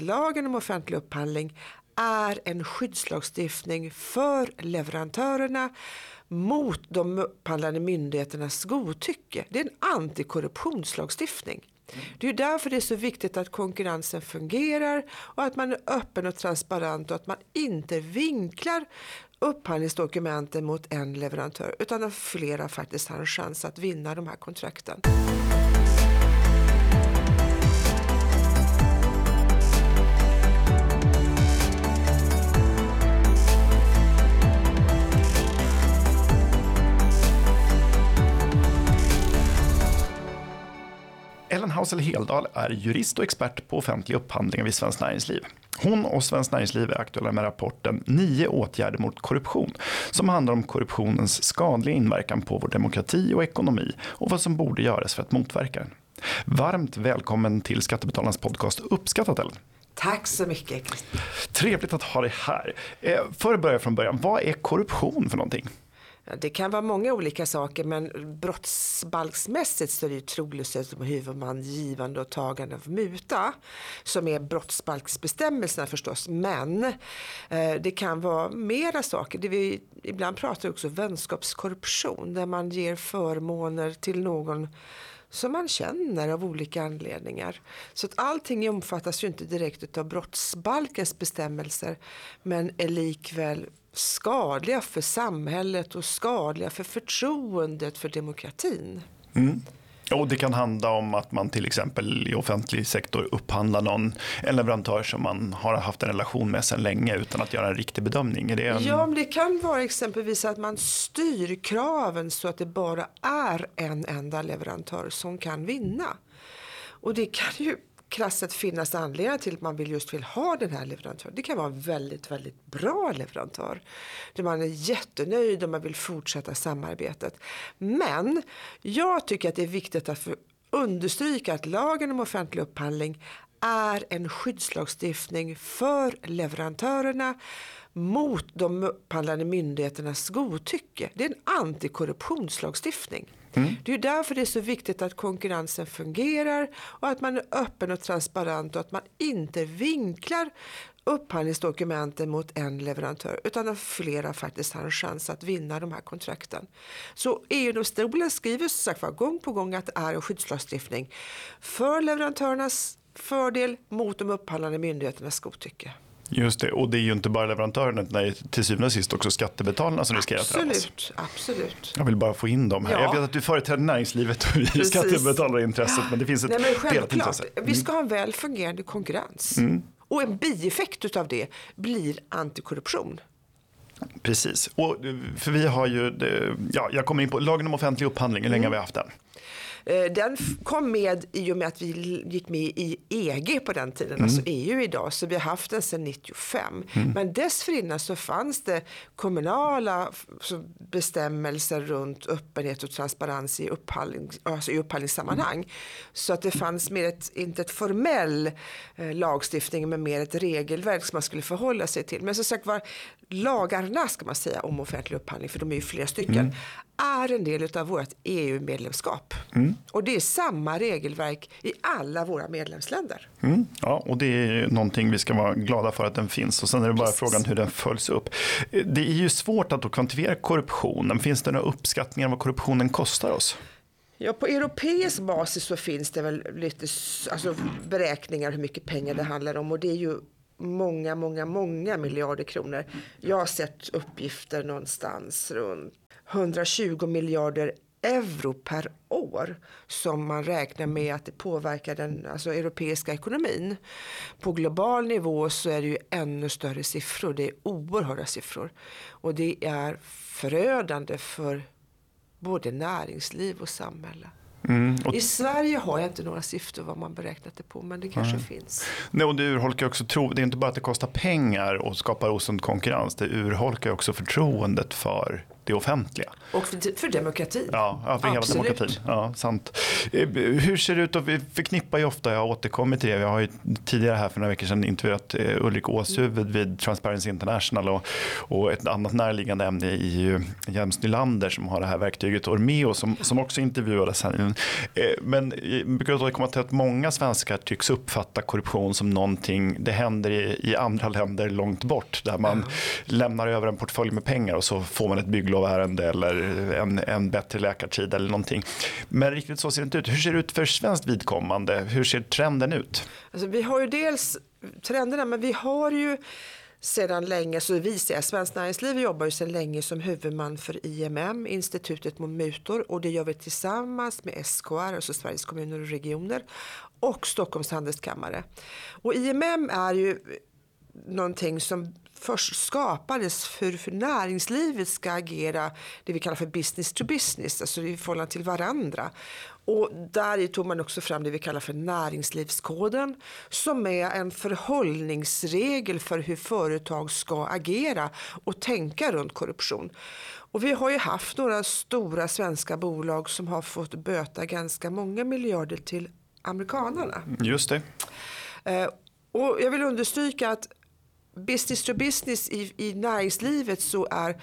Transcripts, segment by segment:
lagen om offentlig upphandling är en skyddslagstiftning för leverantörerna mot de upphandlande myndigheternas godtycke. Det är en antikorruptionslagstiftning. Det är därför det är så viktigt att konkurrensen fungerar och att man är öppen och transparent och att man inte vinklar upphandlingsdokumenten mot en leverantör utan att flera faktiskt har en chans att vinna de här kontrakten. Ellen Hausel Heldal är jurist och expert på offentlig upphandling vid Svenskt Näringsliv. Hon och Svenskt Näringsliv är aktuella med rapporten Nio åtgärder mot korruption som handlar om korruptionens skadliga inverkan på vår demokrati och ekonomi och vad som borde göras för att motverka den. Varmt välkommen till Skattebetalarnas podcast Uppskattat Ellen. Tack så mycket. Trevligt att ha dig här. Eh, för att börja från början, vad är korruption för någonting? Det kan vara många olika saker men brottsbalksmässigt så är det trolöshet som huvudman, givande och tagande av muta som är brottsbalksbestämmelserna förstås. Men eh, det kan vara mera saker. Det vi ibland pratar också vänskapskorruption där man ger förmåner till någon som man känner av olika anledningar. Så att allting omfattas ju inte direkt av brottsbalkens bestämmelser men är likväl skadliga för samhället och skadliga för förtroendet för demokratin. Mm. Och det kan handla om att man till exempel i offentlig sektor upphandlar någon, en leverantör som man har haft en relation med sedan länge utan att göra en riktig bedömning. Är det en... Ja, men det kan vara exempelvis att man styr kraven så att det bara är en enda leverantör som kan vinna. Och det kan ju krasst finnas anledningar till att man vill just vill ha den här leverantören. Det kan vara en väldigt, väldigt bra leverantör. Där man är jättenöjd och man vill fortsätta samarbetet. Men jag tycker att det är viktigt att understryka att lagen om offentlig upphandling är en skyddslagstiftning för leverantörerna mot de upphandlande myndigheternas godtycke. Det är en antikorruptionslagstiftning. Mm. Det är därför det är så viktigt att konkurrensen fungerar och att man är öppen och transparent och att man inte vinklar upphandlingsdokumenten mot en leverantör utan att flera faktiskt har en chans att vinna de här kontrakten. Så EU-domstolen skriver så sagt gång på gång att det är en skyddslagstiftning för leverantörernas fördel mot de upphandlande myndigheternas godtycke. Just det, och det är ju inte bara leverantören utan till syvende och sist också skattebetalarna som riskerar att drabbas. Absolut, absolut. Jag vill bara få in dem här. Ja. Jag vet att du företräder näringslivet och vi skattebetalarintresset men det finns ett Nej, men delat intresse. Mm. Vi ska ha en väl fungerande konkurrens. Mm. Och en bieffekt av det blir antikorruption. Precis, och för vi har ju, ja, jag kommer in på lagen om offentlig upphandling, hur länge mm. har vi haft den? Eh, den kom med i och med att vi gick med i EG på den tiden, mm. alltså EU idag. Så vi har haft den sedan 95. Mm. Men dessförinnan så fanns det kommunala bestämmelser runt öppenhet och transparens i, upphandling, alltså i upphandlingssammanhang. Mm. Så att det fanns mer ett, inte ett formell eh, lagstiftning men mer ett regelverk som man skulle förhålla sig till. Men som sagt var, lagarna ska man säga om offentlig upphandling, för de är ju flera stycken, mm. är en del av vårt EU-medlemskap. Mm. Och det är samma regelverk i alla våra medlemsländer. Mm. Ja, och det är någonting vi ska vara glada för att den finns. Och sen är det bara Precis. frågan hur den följs upp. Det är ju svårt att kvantifiera korruptionen. Finns det några uppskattningar vad korruptionen kostar oss? Ja, på europeisk basis så finns det väl lite alltså, beräkningar hur mycket pengar det handlar om. Och det är ju många, många, många miljarder kronor. Jag har sett uppgifter någonstans runt 120 miljarder euro per år som man räknar med att det påverkar den alltså, europeiska ekonomin. På global nivå så är det ju ännu större siffror. Det är oerhörda siffror. Och det är förödande för både näringsliv och samhälle. Mm, och... I Sverige har jag inte några siffror vad man beräknat det på men det kanske mm. finns. Nej, och det urholkar också tro. Det är inte bara att det kostar pengar och skapar osund konkurrens. Det urholkar också förtroendet för det offentliga. Och för, för demokratin. Ja, för hela demokratin. Ja, sant. Eh, hur ser det ut? Och vi förknippar ju ofta, jag har återkommit till det, jag har ju tidigare här för några veckor sedan intervjuat eh, Ulrik Åshuvud vid Transparency International och, och ett annat närliggande ämne är ju Jens Nylander som har det här verktyget Ormeo som, som också intervjuades här. Eh, men jag brukar återkomma till att många svenskar tycks uppfatta korruption som någonting, det händer i, i andra länder långt bort där man mm. lämnar över en portfölj med pengar och så får man ett bygglovärende eller en, en bättre läkartid eller någonting. Men riktigt så ser det inte ut. Hur ser det ut för svenskt vidkommande? Hur ser trenden ut? Alltså, vi har ju dels trenderna, men vi har ju sedan länge, så vi ser, Svenskt Näringsliv jobbar ju sedan länge som huvudman för IMM, Institutet mot mutor och det gör vi tillsammans med SKR, alltså Sveriges kommuner och regioner och Stockholms handelskammare. Och IMM är ju någonting som först skapades för hur näringslivet ska agera det vi kallar för business to business, alltså i förhållande till varandra. Och där tog man också fram det vi kallar för näringslivskoden som är en förhållningsregel för hur företag ska agera och tänka runt korruption. Och vi har ju haft några stora svenska bolag som har fått böta ganska många miljarder till amerikanerna. Just det. Eh, och jag vill understryka att business to business i, i näringslivet så är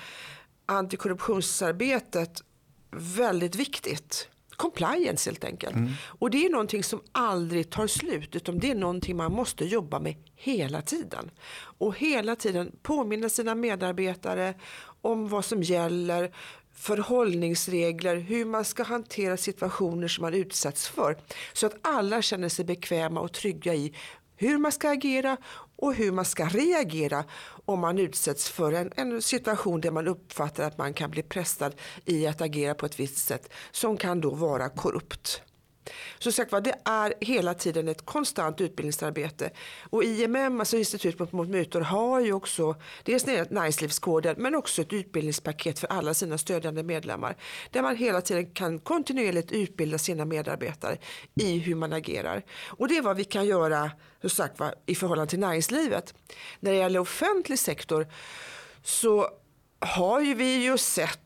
antikorruptionsarbetet väldigt viktigt. Compliance helt enkelt. Mm. Och det är någonting som aldrig tar slut utan det är någonting man måste jobba med hela tiden. Och hela tiden påminna sina medarbetare om vad som gäller, förhållningsregler, hur man ska hantera situationer som man utsätts för. Så att alla känner sig bekväma och trygga i hur man ska agera och hur man ska reagera om man utsätts för en, en, situation där man uppfattar att man kan bli pressad i att agera på ett visst sätt som kan då vara korrupt. Så sagt var, det är hela tiden ett konstant utbildningsarbete. Och IMM, alltså Institutet mot mutor, har ju också dels näringslivskoden men också ett utbildningspaket för alla sina stödjande medlemmar. Där man hela tiden kan kontinuerligt utbilda sina medarbetare i hur man agerar. Och det är vad vi kan göra så sagt var, i förhållande till näringslivet. När det gäller offentlig sektor så har ju vi ju sett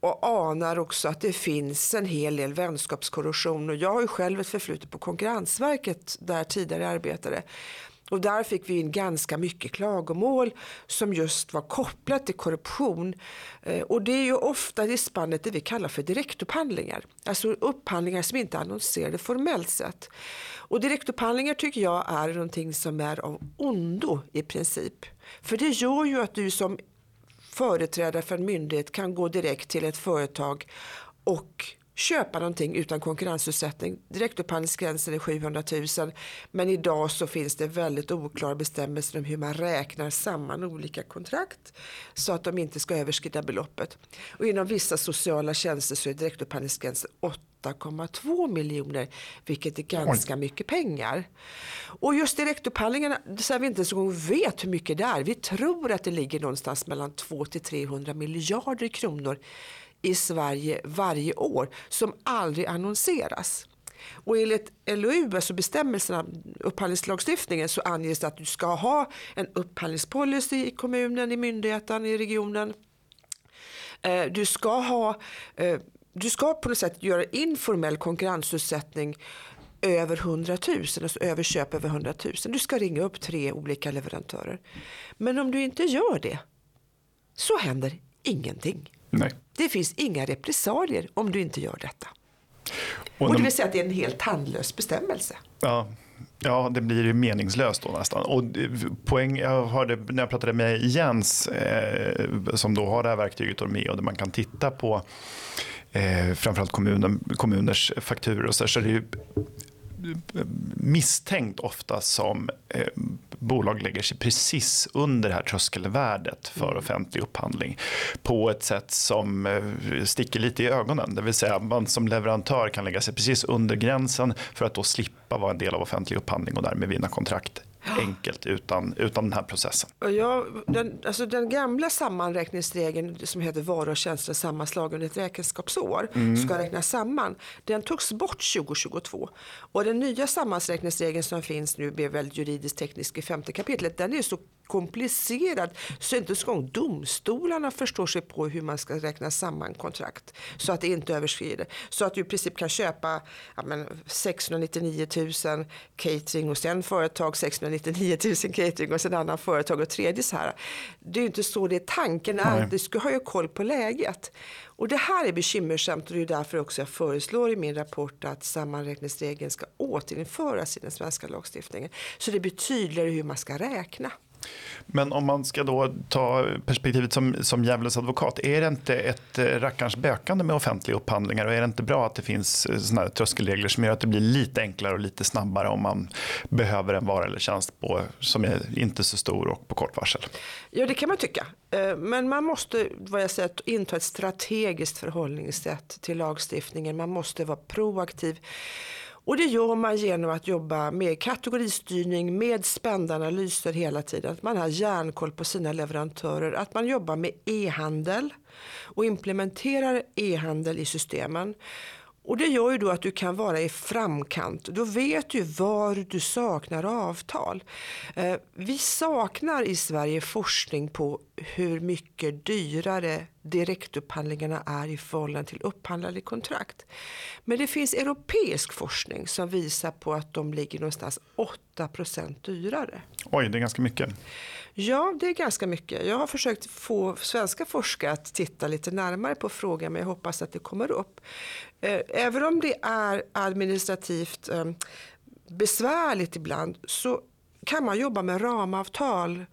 och anar också att det finns en hel del vänskapskorrosion. Och jag har ju själv ett förflutet på Konkurrensverket där tidigare arbetade. Och där fick vi in ganska mycket klagomål som just var kopplat till korruption. Eh, och det är ju ofta i spannet det vi kallar för direktupphandlingar. Alltså upphandlingar som inte är annonserade formellt sett. Och direktupphandlingar tycker jag är någonting som är av ondo i princip. För det gör ju att du som företrädare för en myndighet kan gå direkt till ett företag och köpa någonting utan konkurrensutsättning. Direktupphandlingsgränsen är 700 000 men idag så finns det väldigt oklara bestämmelser om hur man räknar samman olika kontrakt så att de inte ska överskrida beloppet. Och inom vissa sociala tjänster så är direktupphandlingsgränsen 8,2 miljoner vilket är ganska Oj. mycket pengar. Och just direktupphandlingarna, så vi inte ens vet hur mycket det är. Vi tror att det ligger någonstans mellan 2 till 300 miljarder kronor i Sverige varje år som aldrig annonseras. Och enligt LOU, alltså bestämmelserna, upphandlingslagstiftningen, så anges det att du ska ha en upphandlingspolicy i kommunen, i myndigheten, i regionen. Eh, du ska ha eh, du ska på något sätt göra informell konkurrensutsättning över 100 000, alltså över köp över 100 000. Du ska ringa upp tre olika leverantörer. Men om du inte gör det så händer ingenting. Nej. Det finns inga repressalier om du inte gör detta. Och, och det vill säga att det är en helt tandlös bestämmelse. Ja. Ja, det blir ju meningslöst då nästan. Och poäng, jag hörde när jag pratade med Jens eh, som då har det här verktyget med och där man kan titta på eh, framförallt kommunen, kommuners fakturor och så, så är det ju misstänkt ofta som eh, bolag lägger sig precis under det här tröskelvärdet för mm. offentlig upphandling på ett sätt som eh, sticker lite i ögonen. Det vill säga man som leverantör kan lägga sig precis under gränsen för att då slippa vara en del av offentlig upphandling och därmed vinna kontrakt enkelt utan, utan den här processen. Ja, den, alltså den gamla sammanräkningsregeln som heter varor och tjänster sammanslagna under ett räkenskapsår mm. ska räknas samman. Den togs bort 2022 och den nya sammanräkningsregeln som finns nu väldigt juridiskt teknisk i femte kapitlet. Den är så komplicerad så inte ens gång domstolarna förstår sig på hur man ska räkna samman kontrakt så att det inte överskrider. Så att du i princip kan köpa ja, men 699 000 catering hos en företag, 699 000 catering hos en annan företag och tredje så här. Det är ju inte så det är tanken är. Du ska ha ju koll på läget. Och det här är bekymmersamt och det är därför också jag föreslår i min rapport att sammanräkningsregeln ska återinföras i den svenska lagstiftningen. Så det blir tydligare hur man ska räkna. Men om man ska då ta perspektivet som, som djävulens advokat, är det inte ett eh, rackarns bökande med offentliga upphandlingar och är det inte bra att det finns eh, såna här tröskelregler som gör att det blir lite enklare och lite snabbare om man behöver en vara eller tjänst på, som är inte så stor och på kort varsel? Ja, det kan man tycka. Eh, men man måste vad jag säger, inta ett strategiskt förhållningssätt till lagstiftningen. Man måste vara proaktiv. Och det gör man genom att jobba med kategoristyrning, med spända hela tiden. Att man har järnkoll på sina leverantörer, att man jobbar med e-handel och implementerar e-handel i systemen. Och det gör ju då att du kan vara i framkant. Då vet du var du saknar avtal. Eh, vi saknar i Sverige forskning på hur mycket dyrare direktupphandlingarna är i förhållande till upphandlade kontrakt. Men det finns europeisk forskning som visar på att de ligger någonstans 8% dyrare. Oj, det är ganska mycket. Ja, det är ganska mycket. Jag har försökt få svenska forskare att titta lite närmare på frågan men jag hoppas att det kommer upp. Eh, även om det är administrativt eh, besvärligt ibland så kan man jobba med ramavtal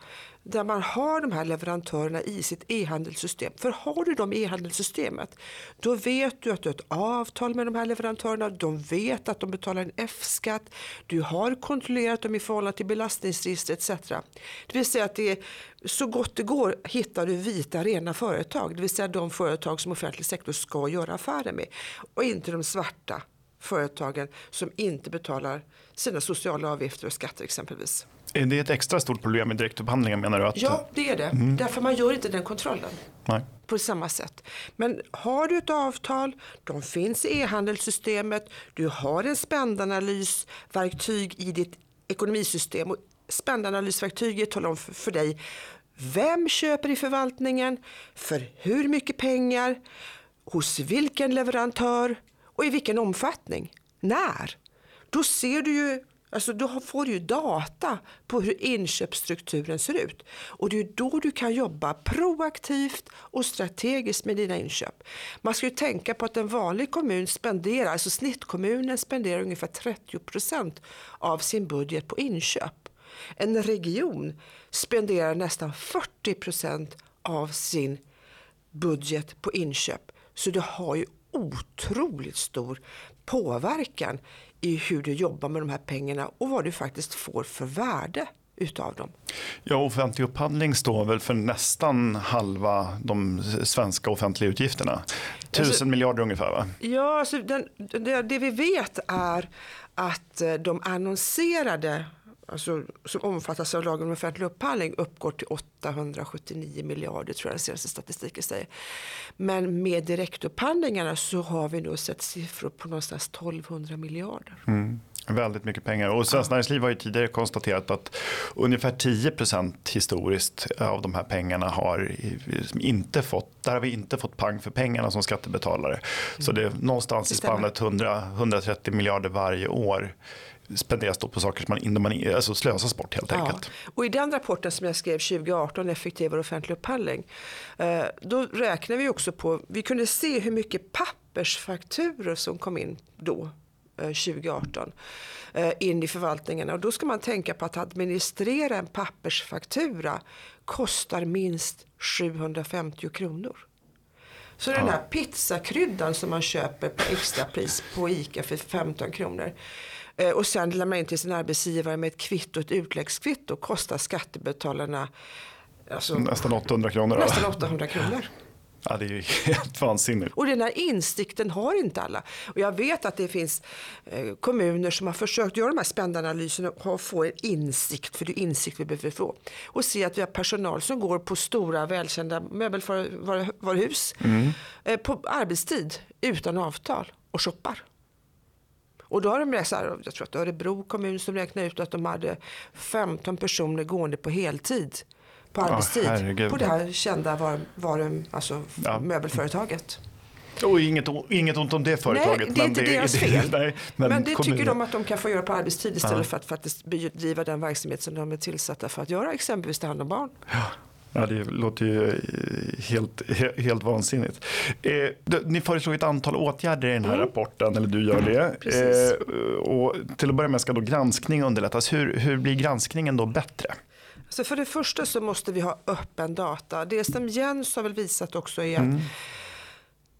där man har de här leverantörerna i sitt e-handelssystem. För har du dem i e-handelssystemet då vet du att du har ett avtal med de här leverantörerna. De vet att de betalar en F-skatt. Du har kontrollerat dem i förhållande till belastningsregister etc. Det vill säga att det är, så gott det går hittar du vita rena företag. Det vill säga de företag som offentlig sektor ska göra affärer med. Och inte de svarta företagen som inte betalar sina sociala avgifter och skatter exempelvis. Är det ett extra stort problem med direktupphandlingar menar du? Att... Ja, det är det. Mm. Därför man gör inte den kontrollen. Nej. På samma sätt. Men har du ett avtal, de finns i e-handelssystemet, du har en spändanalysverktyg i ditt ekonomisystem och spändanalysverktyget talar om för dig vem köper i förvaltningen, för hur mycket pengar, hos vilken leverantör och i vilken omfattning. När? Då ser du ju Alltså då får du ju data på hur inköpsstrukturen ser ut. Och det är då du kan jobba proaktivt och strategiskt med dina inköp. Man ska ju tänka på att en vanlig kommun spenderar, alltså snittkommunen spenderar ungefär 30% av sin budget på inköp. En region spenderar nästan 40% av sin budget på inköp. Så det har ju otroligt stor påverkan i hur du jobbar med de här pengarna och vad du faktiskt får för värde utav dem. Ja, offentlig upphandling står väl för nästan halva de svenska offentliga utgifterna. Tusen alltså, miljarder ungefär va? Ja, alltså den, det, det vi vet är att eh, de annonserade alltså, som omfattas av lagen om offentlig upphandling uppgår till 879 miljarder tror jag den senaste statistiken säger. Men med direktupphandlingarna så har vi nog sett siffror på någonstans 1200 miljarder. Mm. Väldigt mycket pengar. Och Svenskt Näringsliv har ju tidigare konstaterat att ungefär 10% historiskt av de här pengarna har inte fått, där har vi inte fått pang för pengarna som skattebetalare. Mm. Så det är någonstans det i spannet 100, 130 miljarder varje år spenderas då på saker som man, man alltså slösas bort helt ja. enkelt. Och i den rapporten som jag skrev 2018, effektivare offentlig upphandling, eh, då räknar vi också på, vi kunde se hur mycket pappersfakturor som kom in då 2018 eh, in i förvaltningarna. Och då ska man tänka på att administrera en pappersfaktura kostar minst 750 kronor. Så den här pizzakryddan som man köper på extrapris på ICA för 15 kronor Eh, och sen lämnar in till sin arbetsgivare med ett kvitto, ett utläggskvitto kostar skattebetalarna alltså, nästan 800 kronor. Nästan 800 kronor. Ja, det är ju helt vansinnigt. Och den här insikten har inte alla. Och jag vet att det finns eh, kommuner som har försökt göra de här spännanalyserna och få en insikt, för det är insikt vi behöver få. Och se att vi har personal som går på stora välkända möbelvaruhus mm. eh, på arbetstid utan avtal och shoppar. Och då har de räknat, jag tror att Örebro kommun som räknade ut att de hade 15 personer gående på heltid på arbetstid oh, på det här kända var, var, alltså ja. möbelföretaget. Och inget, inget ont om det företaget. Nej, det är inte det, deras fel. nej, men, men det kommunen. tycker de att de kan få göra på arbetstid istället ja. för att faktiskt bedriva den verksamhet som de är tillsatta för att göra, exempelvis ta hand om barn. Ja. Det låter ju eh, helt, helt vansinnigt. Eh, ni föreslår ett antal åtgärder i den här mm. rapporten, eller du gör det. Eh, och till att börja med ska då granskning underlättas. Hur, hur blir granskningen då bättre? Så för det första så måste vi ha öppen data. Det som Jens har väl visat också är att mm.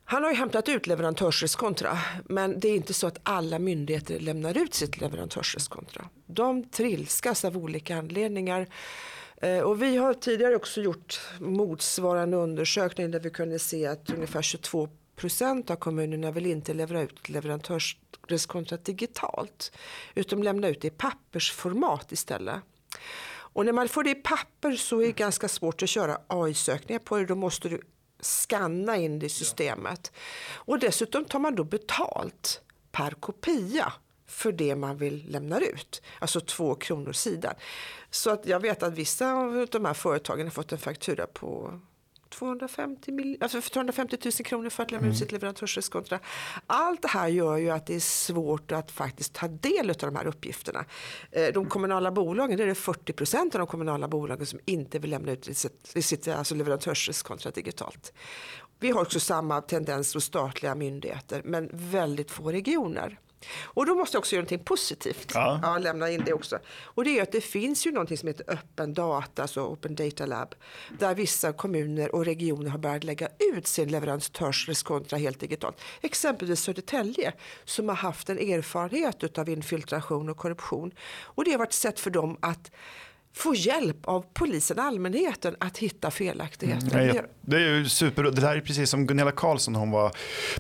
Han har ju hämtat ut leverantörsreskontra men det är inte så att alla myndigheter lämnar ut sitt leverantörsreskontra. De trilskas av olika anledningar. Eh, och vi har tidigare också gjort motsvarande undersökning där vi kunde se att ungefär 22 procent av kommunerna vill inte leverera ut leverantörsreskontrat digitalt utan lämna ut det i pappersformat istället. Och när man får det i papper så är det ganska svårt att köra AI-sökningar på det. Då måste du skanna in det i systemet. Och dessutom tar man då betalt per kopia för det man vill lämna ut. Alltså två kronor sidan. Så att jag vet att vissa av de här företagen har fått en faktura på 250, mil, alltså för 250 000 kronor för att lämna mm. ut sitt leverantörsreskontra. Allt det här gör ju att det är svårt att faktiskt ta del av de här uppgifterna. Eh, de kommunala bolagen, det är det 40 procent av de kommunala bolagen som inte vill lämna ut sitt, sitt alltså leverantörsreskontra digitalt. Vi har också samma tendens hos statliga myndigheter men väldigt få regioner. Och då måste jag också göra någonting positivt. Ja. ja. lämna in det också. Och det är att det finns ju någonting som heter öppen data, alltså Open Data Lab. Där vissa kommuner och regioner har börjat lägga ut sin leverantörsreskontra helt digitalt. Exempelvis Södertälje som har haft en erfarenhet av infiltration och korruption. Och det har varit ett sätt för dem att få hjälp av polisen, allmänheten att hitta felaktigheter. Mm, det är ju super. Det där är precis som Gunilla Carlsson hon var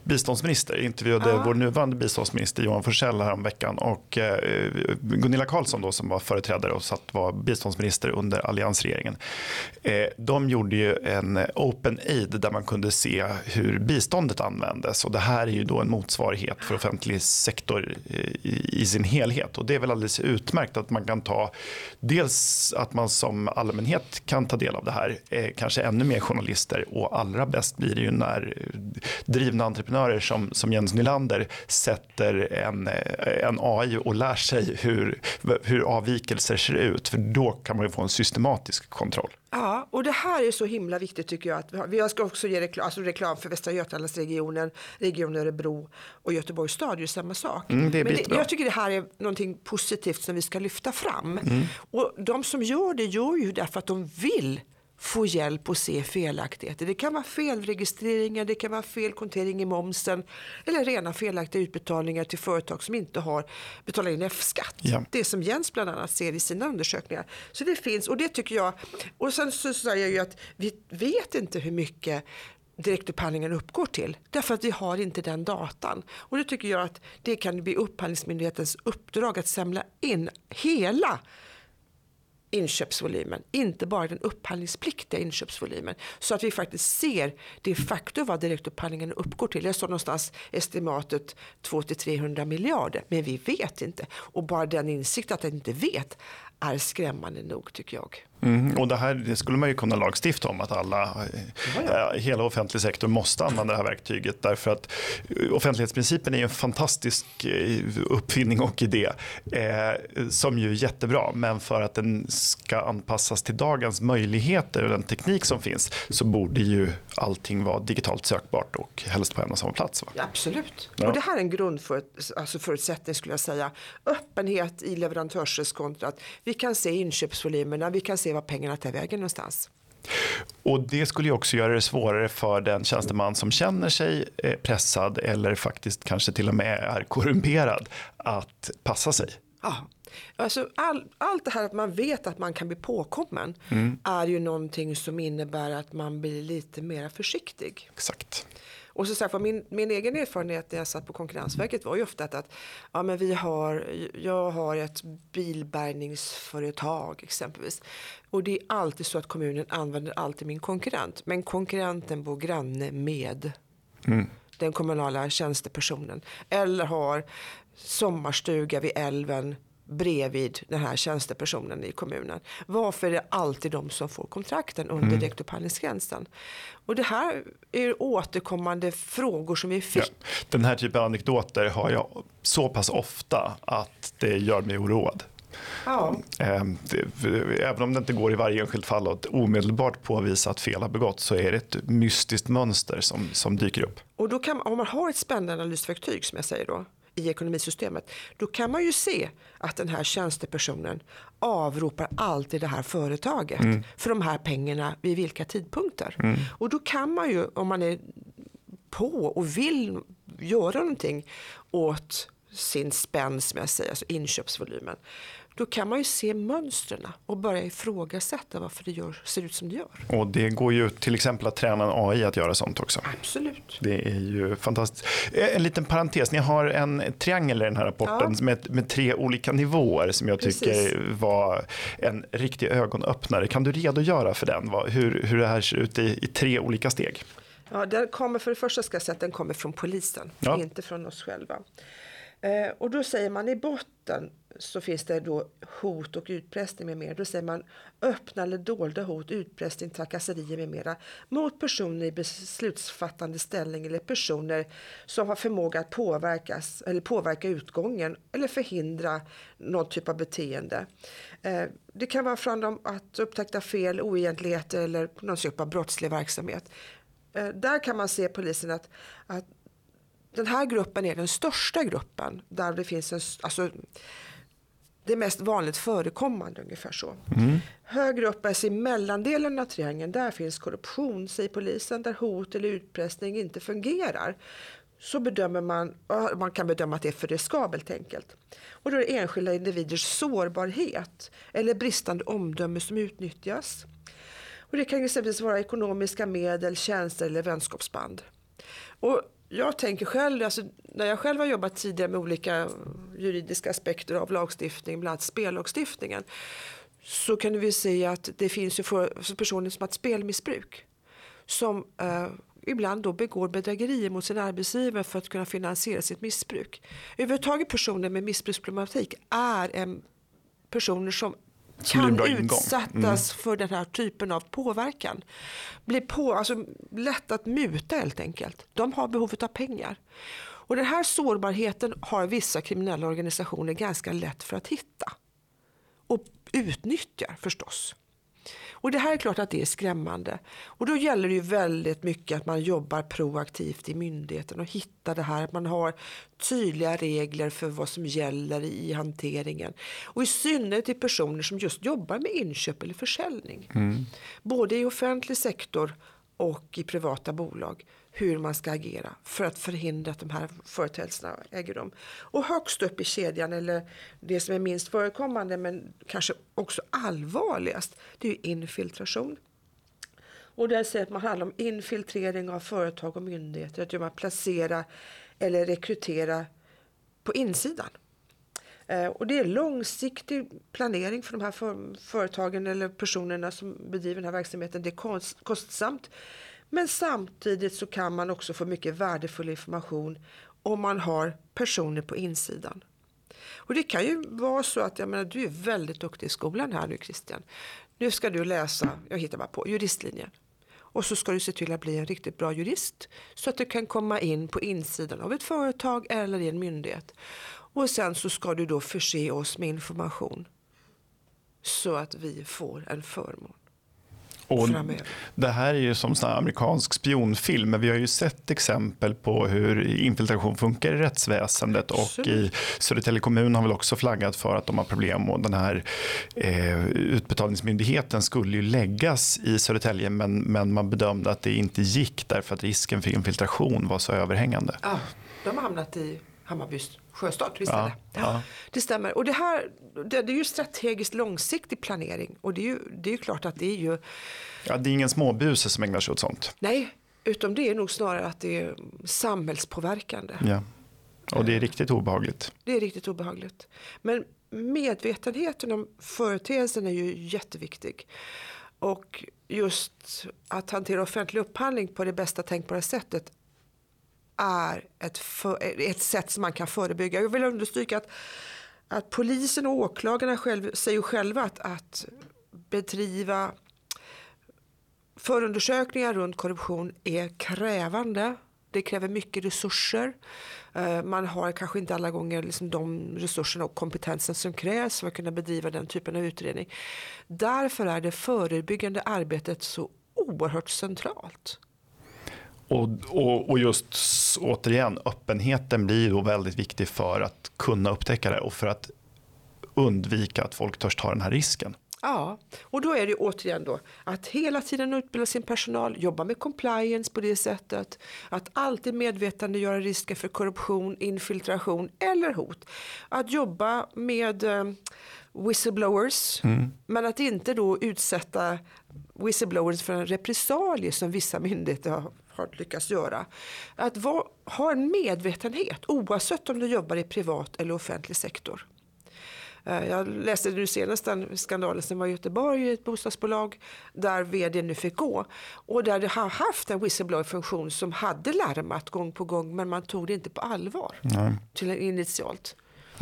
biståndsminister. Intervjuade ja. vår nuvarande biståndsminister Johan Forssell veckan. och eh, Gunilla Carlsson då som var företrädare och satt var biståndsminister under alliansregeringen. Eh, de gjorde ju en open aid där man kunde se hur biståndet användes och det här är ju då en motsvarighet för offentlig sektor i, i sin helhet och det är väl alldeles utmärkt att man kan ta dels att man som allmänhet kan ta del av det här. Eh, kanske ännu mer journalister och allra bäst blir det ju när eh, drivna entreprenörer som, som Jens Nylander sätter en, eh, en AI och lär sig hur, hur avvikelser ser ut. För då kan man ju få en systematisk kontroll. Ja, och det här är så himla viktigt tycker jag. Att vi ska också ge reklam, alltså reklam för Västra Götalandsregionen, Region Örebro och Göteborgs stad, är samma sak. Mm, det Men det, jag tycker det här är någonting positivt som vi ska lyfta fram. Mm. Och de som gör det gör ju därför att de vill få hjälp att se felaktigheter. Det kan vara felregistreringar, det kan vara fel kontering i momsen eller rena felaktiga utbetalningar till företag som inte har betalat in F-skatt. Ja. Det som Jens bland annat ser i sina undersökningar. Så det finns och det tycker jag. Och sen så säger jag ju att vi vet inte hur mycket direktupphandlingen uppgår till. Därför att vi har inte den datan. Och då tycker jag att det kan bli Upphandlingsmyndighetens uppdrag att samla in hela inköpsvolymen, inte bara den upphandlingspliktiga inköpsvolymen. Så att vi faktiskt ser de facto vad direktupphandlingen uppgår till. Jag står någonstans estimatet 200-300 miljarder, men vi vet inte. Och bara den insikt att jag inte vet är skrämmande nog tycker jag. Mm, och det här det skulle man ju kunna lagstifta om att alla, ja, eh, hela offentlig sektor måste använda det här verktyget därför att eh, offentlighetsprincipen är en fantastisk eh, uppfinning och idé eh, som ju är jättebra men för att den ska anpassas till dagens möjligheter och den teknik som finns så borde ju allting vara digitalt sökbart och helst på en och samma plats. Va? Absolut. Ja. Och det här är en grundförutsättning alltså skulle jag säga. Öppenhet i leverantörsreskontrat. Vi kan se inköpsvolymerna, vi kan se var pengarna tar vägen någonstans. Och det skulle ju också göra det svårare för den tjänsteman som känner sig eh, pressad eller faktiskt kanske till och med är korrumperad att passa sig. Ja, Alltså all, allt det här att man vet att man kan bli påkommen Mm. är ju någonting som innebär att man blir lite mer försiktig. Exakt. Och så sagt, var min, min egen erfarenhet när jag satt på Konkurrensverket var ju ofta att, att ja, men vi har, jag har ett bilbärgningsföretag exempelvis. Och det är alltid så att kommunen använder alltid min konkurrent. Men konkurrenten bor granne med den kommunala tjänstepersonen. Eller har sommarstuga vid älven bredvid den här tjänstepersonen i kommunen. Varför är det alltid de som får kontrakten under mm. direktupphandlingsgränsen? Och det här är återkommande frågor som vi fick. Ja, den här typen av anekdoter har jag så pass ofta att det gör mig oroad. Ja. Ehm, även om det inte går i varje enskilt fall att omedelbart påvisa att fel har begåtts så är det ett mystiskt mönster som, som dyker upp. Och då kan, om man har ett spännande analysverktyg som jag säger då i ekonomisystemet, då kan man ju se att den här tjänstepersonen avropar alltid det här företaget mm. för de här pengarna vid vilka tidpunkter. Mm. Och då kan man ju, om man är på och vill göra någonting åt sin spänn, som jag säger, alltså inköpsvolymen, då kan man ju se mönstren och börja ifrågasätta varför det gör, ser ut som det gör. Och det går ju till exempel att träna en AI att göra sånt också. Absolut. Det är ju fantastiskt. Eh, en liten parentes, ni har en triangel i den här rapporten ja. med, med, tre olika nivåer som jag Precis. tycker var en riktig ögonöppnare. Kan du redogöra för den, hur, hur det här ser ut i, i tre olika steg? Ja, den kommer för det första ska jag säga att den kommer från polisen, ja. inte från oss själva. Eh, och då säger man i botten så finns det då hot och utpressning med mera. Då säger man öppna eller dolda hot, utpressning, trakasserier med mera mot personer i beslutsfattande ställning eller personer som har förmåga att påverkas eller påverka utgången eller förhindra någon typ av beteende. Eh, det kan vara från att upptäcka fel, oegentligheter eller någon typ av brottslig verksamhet. Eh, där kan man se polisen att, att den här gruppen är den största gruppen där det finns en, alltså, det mest vanligt förekommande ungefär så. Mm. Högre upp, alltså i mellandelen av triangeln, där finns korruption, säger polisen, där hot eller utpressning inte fungerar. Så bedömer man, man kan bedöma att det är för riskabelt enkelt. Och då är det enskilda individers sårbarhet eller bristande omdöme som utnyttjas. Och det kan exempelvis vara ekonomiska medel, tjänster eller vänskapsband. Och jag tänker själv, alltså, när jag själv har jobbat tidigare med olika juridiska aspekter av lagstiftning, bland annat spellagstiftningen, så kan vi se att det finns ju för, personer som har ett spelmissbruk som eh, ibland då begår bedrägerier mot sin arbetsgivare för att kunna finansiera sitt missbruk. Överhuvudtaget personer med missbruksproblematik är en personer som kan utsättas mm. för den här typen av påverkan. Blir på, alltså, lätt att muta helt enkelt. De har behovet av pengar. Och den här sårbarheten har vissa kriminella organisationer ganska lätt för att hitta. Och utnyttjar förstås. Och det här är klart att det är skrämmande. Och då gäller det ju väldigt mycket att man jobbar proaktivt i myndigheten och hittar det här. Att man har tydliga regler för vad som gäller i hanteringen. Och i synnerhet till personer som just jobbar med inköp eller försäljning. Mm. Både i offentlig sektor och i privata bolag hur man ska agera för att förhindra att de här företeelserna äger rum. Och högst upp i kedjan, eller det som är minst förekommande men kanske också allvarligast, det är infiltration. Och där säger att man handlar om infiltrering av företag och myndigheter, att man placera eller rekrytera på insidan. Eh, och det är långsiktig planering för de här företagen eller personerna som bedriver den här verksamheten. Det är kostsamt. Men samtidigt så kan man också få mycket värdefull information om man har personer på insidan. Och det kan ju vara så att jag menar, du är väldigt duktig i skolan här nu Christian. Nu ska du läsa, jag hittar bara på, juristlinjen. Och så ska du se till att bli en riktigt bra jurist så att du kan komma in på insidan av ett företag eller i en myndighet. Och sen så ska du då förse oss med information så att vi får en förmån. Och det här är ju som en amerikansk spionfilm, men vi har ju sett exempel på hur infiltration funkar i rättsväsendet och i Södertälje kommun har väl också flaggat för att de har problem och den här eh, utbetalningsmyndigheten skulle ju läggas i Södertälje men, men man bedömde att det inte gick därför att risken för infiltration var så överhängande. Ja, de har hamnat i Hammarbys Sjöstad, visst Ja, ja. Det stämmer. Och det här det, det är ju strategiskt långsiktig planering. Och det är ju, det är ju klart att det är ju, Ja, det är ingen småbuse som ägnar sig åt sånt. nej, utan det är nog snarare att det är samhällspåverkande. Ja. Och det är riktigt obehagligt. Det är riktigt obehagligt. Men medvetenheten om företeelsen är ju jätteviktig. Och just att hantera offentlig upphandling på det bästa tänkbara sättet är ett, för, ett sätt som man kan förebygga. Jag vill understryka att, att polisen och åklagarna själv, säger själva att, att bedriva förundersökningar runt korruption är krävande. Det kräver mycket resurser. Eh, man har kanske inte alla gånger liksom de resurserna och kompetensen som krävs för att kunna bedriva den typen av utredning. Därför är det förebyggande arbetet så oerhört centralt. Och, och, och just återigen, öppenheten blir då väldigt viktig för att kunna upptäcka det och för att undvika att folk törs ta den här risken. Ja, och då är det återigen då att hela tiden utbilda sin personal, jobba med compliance på det sättet, att alltid medvetandegöra risken för korruption, infiltration eller hot. Att jobba med eh, whistleblowers, men att inte då utsätta whistleblowers för en repressalie som vissa myndigheter har, har lyckats göra. Att va, ha en medvetenhet oavsett om du jobbar i privat eller offentlig sektor. Eh, Jag läste nu senast den skandalen som var i Göteborg i ett bostadsbolag där vd nu fick gå. Och där det har haft en whistleblower-funktion som hade larmat gång på gång men man tog det inte på allvar Nej. till initialt.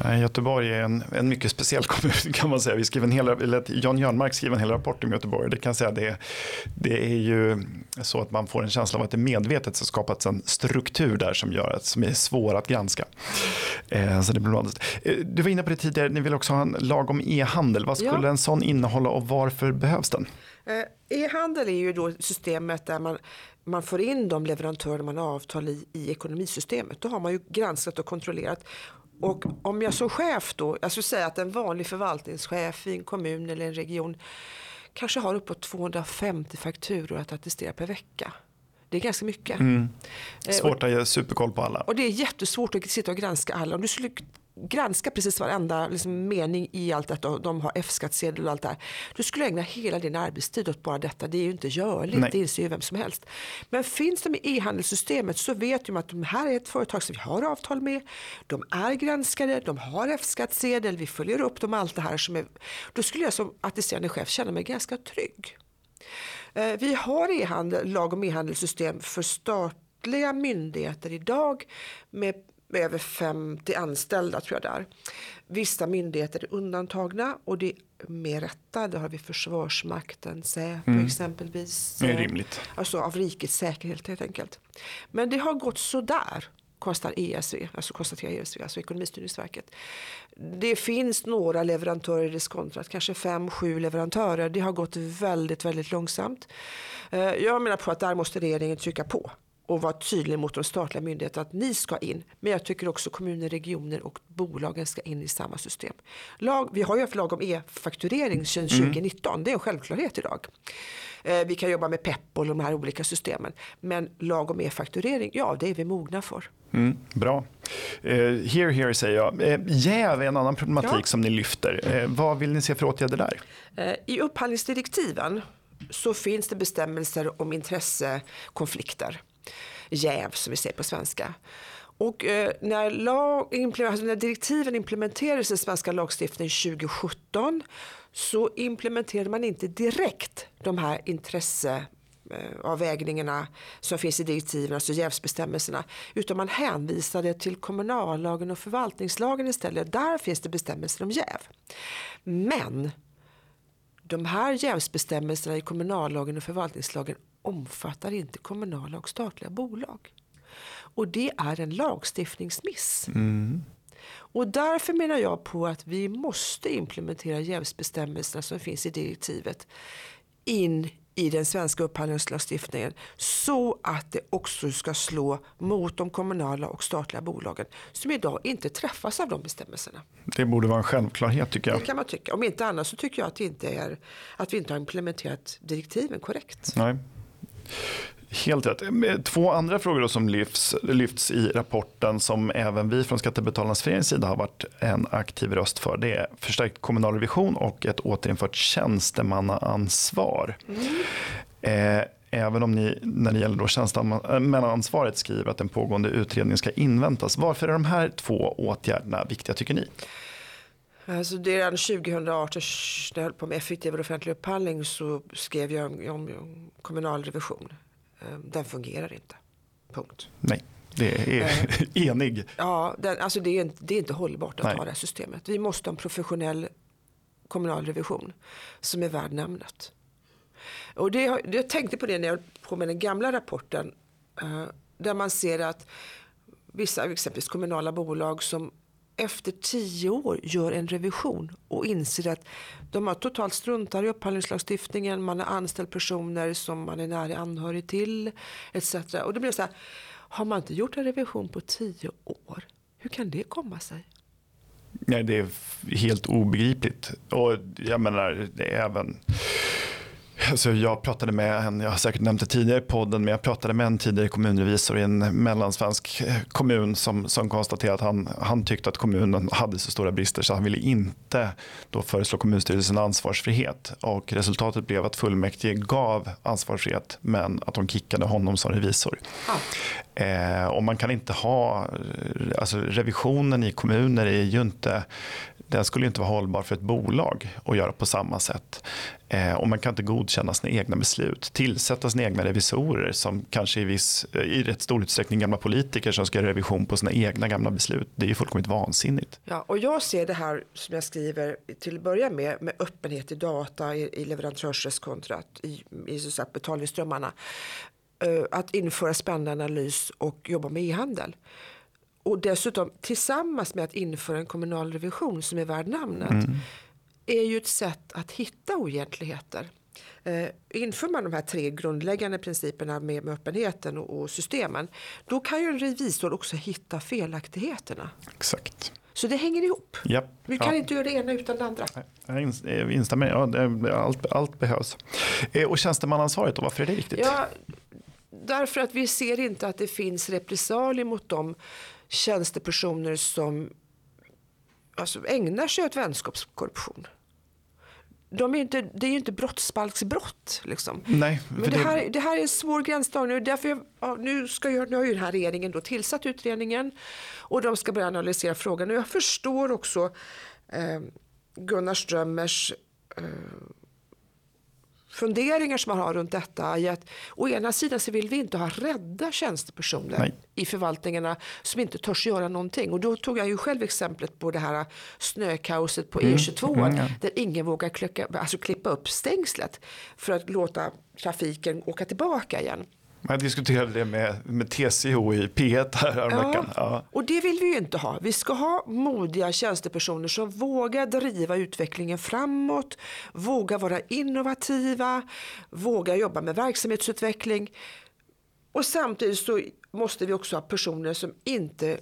Nej, Göteborg är en, en mycket speciell kommun kan man säga. Vi skrev en hel, eller Jan Jörnmark skrev en hel rapport om Göteborg. Det kan säga det, det är ju så att man får en känsla av att det medvetet har skapats en struktur där som gör att som är svår att granska. Eh, så det blir blandat. Eh, du var inne på det tidigare, ni vill också ha en lag om e-handel. Vad skulle Ja. en sån innehålla och varför behövs den? Eh, E-handel är ju då systemet där man, man får in de leverantörer man har avtal i, i ekonomisystemet. Då har man ju granskat och kontrollerat. Och om jag som chef då, jag skulle säga att en vanlig förvaltningschef i en kommun eller en region kanske har uppåt 250 fakturor att attestera per vecka. Det är ganska mycket. Mm. Eh, Svårt att ge superkoll på alla. Och det är jättesvårt att sitta och granska alla. Om du skulle granska precis varenda liksom, mening i allt detta och de har F-skattsedel och allt det här. Du skulle ägna hela din arbetstid åt bara detta. Det är ju inte görligt, Nej. det inser ju vem som helst. Men finns de i e-handelssystemet så vet de att de här är ett företag som vi har avtal med. De är granskade, de har F-skattsedel, vi följer upp dem allt det här. Som är, då skulle jag som attesterande chef känna mig ganska trygg. Eh, Vi har e-handel, lag om e-handelssystem för statliga myndigheter idag med med över 50 anställda tror jag där. Vissa myndigheter är undantagna och det är med rätta. Där har vi Försvarsmakten, Säpo exempelvis. Det är rimligt. Alltså av rikets säkerhet helt enkelt. Men det har gått sådär kostar ESV, alltså konstaterar ESV, alltså Ekonomistyrningsverket. Det finns några leverantörer i diskontrat, kanske fem, sju leverantörer. Det har gått väldigt, väldigt långsamt. Eh, Jag menar på att där måste regeringen trycka på och vara tydlig mot de statliga myndigheterna att ni ska in. Men jag tycker också kommuner, regioner och bolagen ska in i samma system. Lag, vi har ju haft lag om e-fakturering sedan 2019. Det är en självklarhet idag. Eh, Vi kan jobba med PEP och de här olika systemen. Men lag om e-fakturering, ja det är vi mogna för. Mm, bra. Eh, here, here säger jag. Eh, jäv är en annan problematik Ja. som ni lyfter. Eh, vad vill ni se för åtgärder där? Eh, I upphandlingsdirektiven så finns det bestämmelser om intressekonflikter. Jäv som vi säger på svenska. Och eh, när, lag, alltså när direktiven implementerades i svenska lagstiftningen 2017 så implementerade man inte direkt de här intresseavvägningarna eh, som finns i direktiven, alltså jävsbestämmelserna, utan man hänvisade till kommunallagen och förvaltningslagen istället. Där finns det bestämmelser om jäv. Men de här jävsbestämmelserna i kommunallagen och förvaltningslagen omfattar inte kommunala och statliga bolag. Och det är en lagstiftningsmiss. Och därför menar jag på att vi måste implementera jävsbestämmelserna som finns i direktivet in i den svenska upphandlingslagstiftningen så att det också ska slå mot de kommunala och statliga bolagen som idag inte träffas av de bestämmelserna. Det borde vara en självklarhet tycker jag. Det kan man tycka. Om inte annat så tycker jag att, inte är, att vi inte har implementerat direktiven korrekt. Nej. Helt rätt. Eh, två andra frågor som lyfts, lyfts i rapporten som även vi från Skattebetalarnas förenings sida har varit en aktiv röst för. Det är förstärkt kommunal revision och ett återinfört tjänstemannaansvar. Mm. Eh, även om ni när det gäller tjänstemannaansvaret eh, skriver att den pågående utredningen ska inväntas. Varför är de här två åtgärderna viktiga tycker ni? Alltså det redan 2018 när jag höll på med effektivare offentlig upphandling så skrev jag om, om kommunal revision. Ehm, den fungerar inte. Punkt. Nej, det är eh, enig. Ja, den, alltså det, är, det är inte hållbart att Nej. ha det här systemet. Vi måste ha en professionell kommunal revision som är värd namnet. Och det, jag tänkte på det när jag på med den gamla rapporten eh, där man ser att vissa exempelvis kommunala bolag som efter tio år gör en revision och inser att de har totalt struntar i upphandlingslagstiftningen, man har anställt personer som man är nära anhörig till etc. Och det blir så här, har man inte gjort en revision på tio år, hur kan det komma sig? Nej, det är helt obegripligt. Och jag menar, det är även Alltså jag pratade med en, jag har säkert nämnt det tidigare i podden, men jag pratade med en tidigare kommunrevisor i en mellansvensk eh, kommun som, som konstaterade att han, han tyckte att kommunen hade så stora brister så han ville inte då föreslå kommunstyrelsen ansvarsfrihet. Och resultatet blev att fullmäktige gav ansvarsfrihet men att de kickade honom som revisor. Ah. Eh, och man kan inte ha, alltså revisionen i kommuner är ju inte den skulle inte vara hållbar för ett bolag att göra på samma sätt. Eh, och man kan inte godkänna sina egna beslut. Tillsätta sina egna revisorer som kanske i, viss, eh, i rätt stor utsträckning gamla politiker som ska göra revision på sina egna gamla beslut. Det är ju fullkomligt vansinnigt. Ja, och jag ser det här som jag skriver till att börja med med öppenhet i data i, i leverantörskontrakt i, i så att betalningsströmmarna. Eh, att införa spännande analys och jobba med e-handel och dessutom tillsammans med att införa en kommunal revision som är värd namnet mm. är ju ett sätt att hitta oegentligheter. Eh, inför man de här tre grundläggande principerna med, med öppenheten och, och, systemen då kan ju en revisor också hitta felaktigheterna. Exakt. Så det hänger ihop. Yep. Vi kan ja. inte göra det ena utan det andra. Jag instämmer, ja, allt, allt behövs. Eh, och tjänstemannaansvaret, då, varför är det viktigt? Ja, därför att vi ser inte att det finns repressalier mot dem tjänstepersoner som alltså, ägnar sig åt vänskapskorruption. De är inte, det är ju inte brottsbalksbrott. Liksom. Nej, Men det, här, det här är en svår gränsdragning. Därför jag, ja, nu, ska jag, nu har ju den här regeringen då tillsatt utredningen och de ska börja analysera frågan. Och jag förstår också eh, Gunnar Strömmers eh, funderingar som man har runt detta. I att, å ena sidan så vill vi inte ha rädda tjänstepersoner Nej. i förvaltningarna som inte törs göra någonting. Och då tog jag ju själv exemplet på det här snökaoset på mm. E22 mm, ja. där ingen vågar klicka, alltså klippa upp stängslet för att låta trafiken åka tillbaka igen. Jag diskuterade det med, med TCO i P1 här häromveckan. Ja, ja. Och det vill vi ju inte ha. Vi ska ha modiga tjänstepersoner som vågar driva utvecklingen framåt, vågar vara innovativa, vågar jobba med verksamhetsutveckling. Och samtidigt så måste vi också ha personer som inte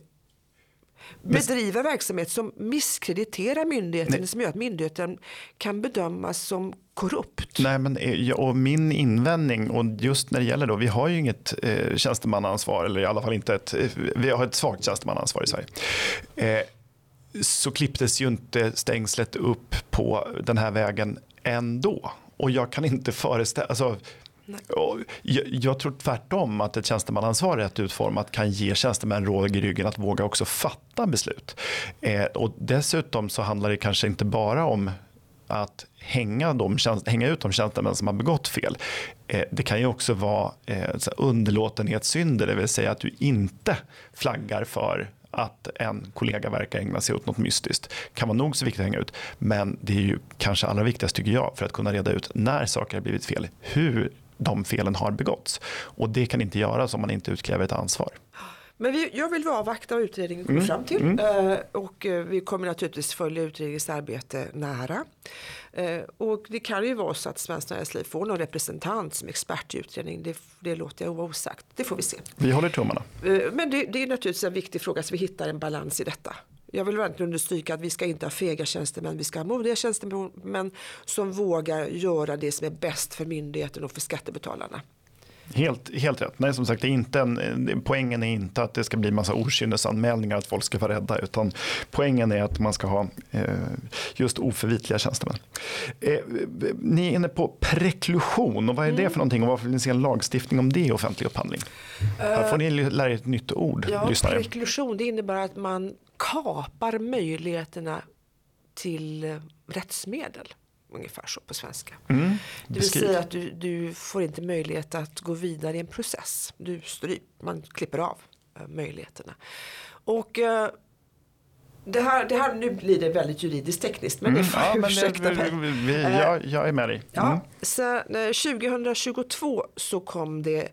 bedriver verksamhet som misskrediterar myndigheten, Nej. som gör att myndigheten kan bedömas som korrupt. Nej, men eh, och min invändning, och just när det gäller då, vi har ju inget eh, tjänstemannaansvar, eller i alla fall inte ett, eh, vi har ett svagt tjänstemannaansvar i Sverige. Eh, så klipptes ju inte stängslet upp på den här vägen ändå. Och jag kan inte föreställa, alltså, jag, jag, tror tvärtom att ett tjänstemannaansvar rätt utformat kan ge tjänstemän råg i ryggen att våga också fatta beslut. Eh, och dessutom så handlar det kanske inte bara om att hänga, de, hänga ut de tjänstemän som har begått fel. Eh, det kan ju också vara eh, underlåtenhetssynder, det vill säga att du inte flaggar för att en kollega verkar ägna sig åt något mystiskt kan vara nog så viktigt att hänga ut. Men det är ju kanske allra viktigast tycker jag för att kunna reda ut när saker har blivit fel. Hur de felen har begåtts. Och det kan inte göras om man inte utkräver ett ansvar. Men vi, jag vill avvakta vad utredningen kommer mm. fram till. Mm. Uh, och uh, vi kommer naturligtvis följa utredningens arbete nära. Uh, och det kan ju vara så att Svenskt Näringsliv får någon representant som expert i utredningen. Det, det låter jag osagt. Det får vi se. Vi håller tummarna. men det, det, är naturligtvis en viktig fråga så vi hittar en balans i detta. Jag vill verkligen understryka att vi ska inte ha fega tjänstemän, vi ska ha modiga tjänstemän som vågar göra det som är bäst för myndigheten och för skattebetalarna. Helt, helt rätt. Nej, som sagt, är inte en, poängen är inte att det ska bli massa okynnesanmälningar, att folk ska vara rädda, utan poängen är att man ska ha eh, just oförvitliga tjänstemän. Eh, ni är inne på preklusion, och vad är det för någonting och varför vill ni se en lagstiftning om det i offentlig upphandling? Uh, Här får ni lära er ett nytt ord, ja, lyssnare. Preklusion, det innebär att man kapar möjligheterna till eh, rättsmedel ungefär så på svenska. Mm, det vill säga att du, du, får inte möjlighet att gå vidare i en process. Du stryp, man klipper av uh, möjligheterna. Och uh, det här, det här, nu blir det väldigt juridiskt tekniskt men mm, det får ja, ursäkta det, mig. Vi, jag, jag, är med dig. Mm. Ja, så, 2022 så kom det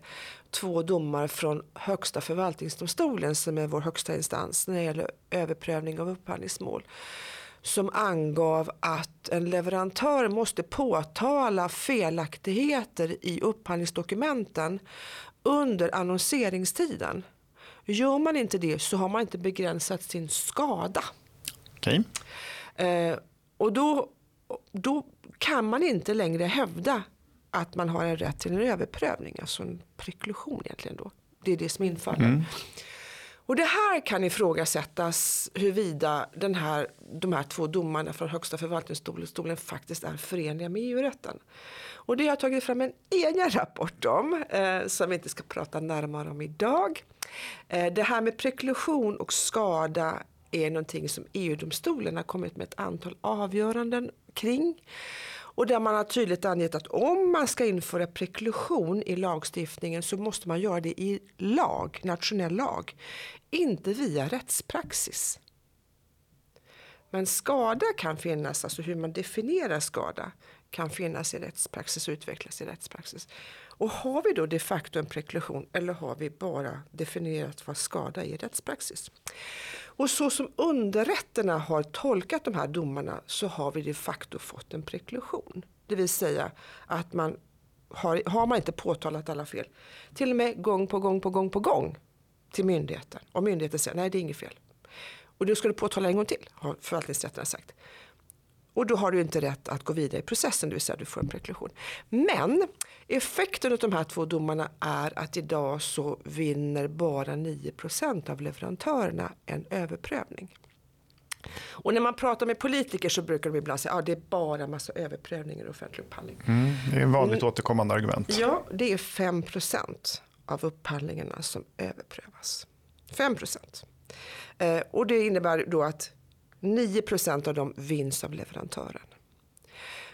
två domar från Högsta förvaltningsdomstolen som är vår högsta instans när det gäller överprövning av upphandlingsmål som angav att en leverantör måste påtala felaktigheter i upphandlingsdokumenten under annonseringstiden. Gör man inte det så har man inte begränsat sin skada. Okay. Eh, och då, då kan man inte längre hävda att man har en rätt till en överprövning, alltså en preklusion egentligen då. Det är det som infaller. Mm. Och det här kan ifrågasättas huruvida den här, de här två domarna från Högsta förvaltningsdomstolen faktiskt är förenliga med EU-rätten. Och det har jag tagit fram en egen rapport om eh, som vi inte ska prata närmare om idag. Eh, det här med preklusion och skada är någonting som EU-domstolen har kommit med ett antal avgöranden kring. Och där man har tydligt angett att om man ska införa preklusion i lagstiftningen så måste man göra det i lag, nationell lag, inte via rättspraxis. Men skada kan finnas, alltså hur man definierar skada kan finnas i rättspraxis och utvecklas i rättspraxis. Och har vi då de facto en preklusion eller har vi bara definierat vad skada är i rättspraxis? Och så som underrätterna har tolkat de här domarna så har vi de facto fått en preklusion. Det vill säga att man har, har man inte påtalat alla fel, till och med gång på gång på gång på gång till myndigheten och myndigheten säger nej det är inget fel. Och då ska du påtala en gång till har förvaltningsrätten sagt. Och då har du inte rätt att gå vidare i processen, det vill säga du får en preklusion. Men effekten av de här två domarna är att idag så vinner bara 9% av leverantörerna en överprövning. Och när man pratar med politiker så brukar de ibland säga att ah, det är bara en massa överprövningar i offentlig upphandling. Mm, det är ett vanligt mm. återkommande argument. Ja, det är 5% av upphandlingarna som överprövas. 5 eh, Och det innebär då att 9 av dem vinns av leverantören.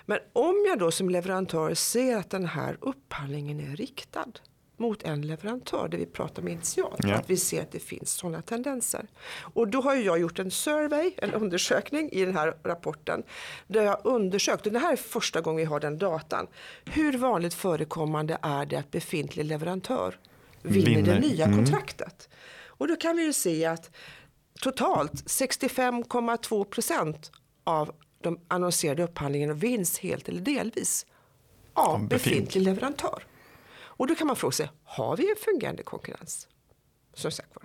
Men om jag då som leverantör ser att den här upphandlingen är riktad mot en leverantör, det vi pratar om initialt, ja. att vi ser att det finns sådana tendenser. Och då har jag gjort en survey, en undersökning i den här rapporten, där jag undersökt, och det här är första gången vi har den datan, hur vanligt förekommande är det att befintlig leverantör vinner, vinner. det nya mm. kontraktet? Och då kan vi ju se att totalt 65,2 procent av de annonserade upphandlingarna vinns helt eller delvis av befintlig leverantör. Och då kan man fråga sig, har vi en fungerande konkurrens? Som sagt var.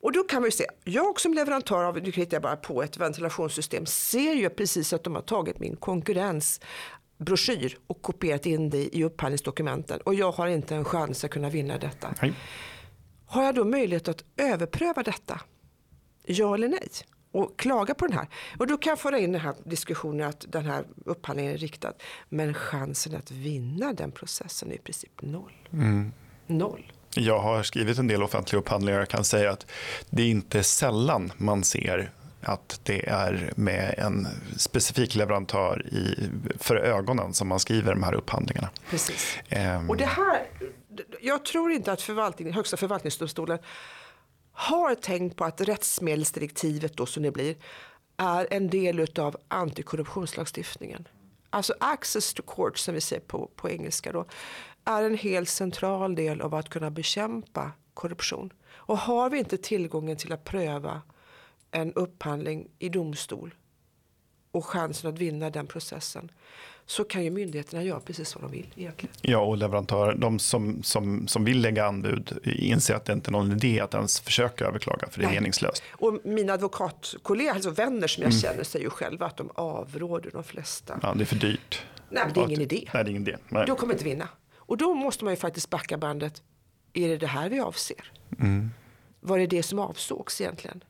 Och då kan ju se, jag som leverantör av, nu hittar jag bara på ett ventilationssystem, ser ju precis att de har tagit min konkurrens broschyr och kopierat in det i upphandlingsdokumenten och jag har inte en chans att kunna vinna detta. Nej. Har jag då möjlighet att överpröva detta? Ja eller nej? och klaga på den här. Och då kan jag föra in den här diskussionen att den här upphandlingen är riktad. Men chansen att vinna den processen är i princip noll. Mm. Noll. Jag har skrivit en del offentliga upphandlingar och kan säga att det är inte sällan man ser att det är med en specifik leverantör i, för ögonen som man skriver de här upphandlingarna. Precis. Um, och det här, jag tror inte att förvaltning, Högsta förvaltningsdomstolen har tänkt på att rättsmedelsdirektivet då som det blir är en del av antikorruptionslagstiftningen. Alltså access to court som vi säger på, på engelska då är en helt central del av att kunna bekämpa korruption. Och har vi inte tillgången till att pröva en upphandling i domstol och chansen att vinna den processen så kan ju myndigheterna göra precis vad de vill egentligen. Ja, och leverantörer, de som, som, som vill lägga anbud inser att det inte är någon idé att ens försöka överklaga för det är Nej. meningslöst. Och mina advokatkollegor, alltså vänner som jag mm. känner, säger ju själva att de avråder de flesta. Ja, det är för dyrt. Nej, det är ingen idé. Nej, det är ingen idé. Nej. De kommer inte vinna. Och då måste man ju faktiskt backa bandet. Är det det här vi avser? Mm. Var det det som avsågs egentligen?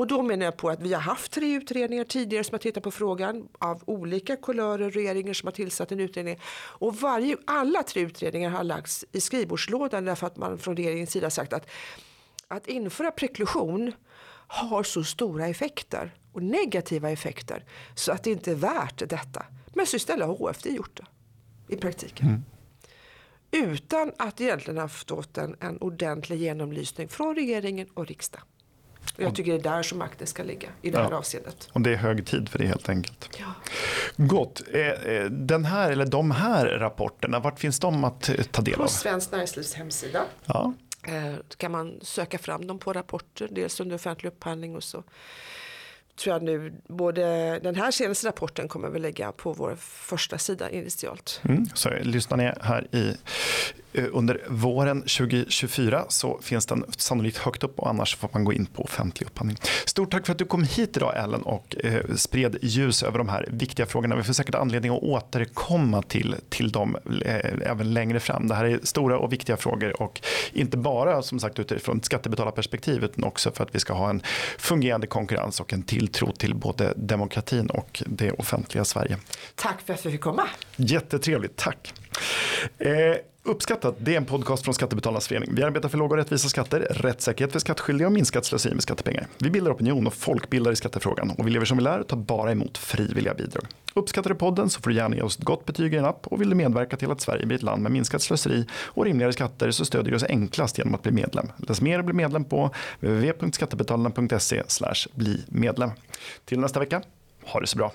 Och då menar jag på att vi har haft tre utredningar tidigare som har tittat på frågan av olika kulörer, regeringar som har tillsatt en utredning. Och varje, alla tre utredningar har lagts i skrivbordslådan därför att man från regeringens sida sagt att att införa preklusion har så stora effekter och negativa effekter så att det inte är värt detta. Men så istället har HFD gjort det i praktiken. Mm. Utan att egentligen ha fått en, en ordentlig genomlysning från regeringen och riksdag. Jag tycker det är där som makten ska ligga i det här ja. avseendet. Och det är hög tid för det helt enkelt. Ja. Gott. Eh, eh, den här, eller de här rapporterna, vart finns de att eh, ta del av? På Svenskt Näringslivs hemsida. Ja. kan man söka fram dem på rapporter, dels under offentlig upphandling och så tror jag nu, både den här senaste rapporten kommer vi lägga på vår första sida initialt. Mm, så lyssnar ni här i eh, under våren 2024 så finns den sannolikt högt upp och annars får man gå in på offentlig upphandling. Stort tack för att du kom hit idag Ellen och eh, spred ljus över de här viktiga frågorna. Vi får säkert anledning att återkomma till, till dem eh, även längre fram. Det här är stora och viktiga frågor och inte bara som sagt utifrån ett skattebetalarperspektiv utan också för att vi ska ha en fungerande konkurrens och en till tilltro till både demokratin och det offentliga Sverige. Tack för att vi fick komma. Jättetrevligt, tack. Eh, Uppskattat, det är en podcast från Skattebetalarnas förening. Vi arbetar för låga och rättvisa skatter, rättssäkerhet för skattskyldiga och minskat slöseri med skattepengar. Vi bildar opinion och folkbildar i skattefrågan och vi lever som vi lär och tar bara emot frivilliga bidrag. Uppskattar du podden så får du gärna ge oss ett gott betyg i en app och vill du medverka till att Sverige blir ett land med minskat slöseri och rimligare skatter så stödjer du oss enklast genom att bli medlem. Läs mer och bli medlem på www.skattebetalarna.se bli medlem. Till nästa vecka, ha det så bra.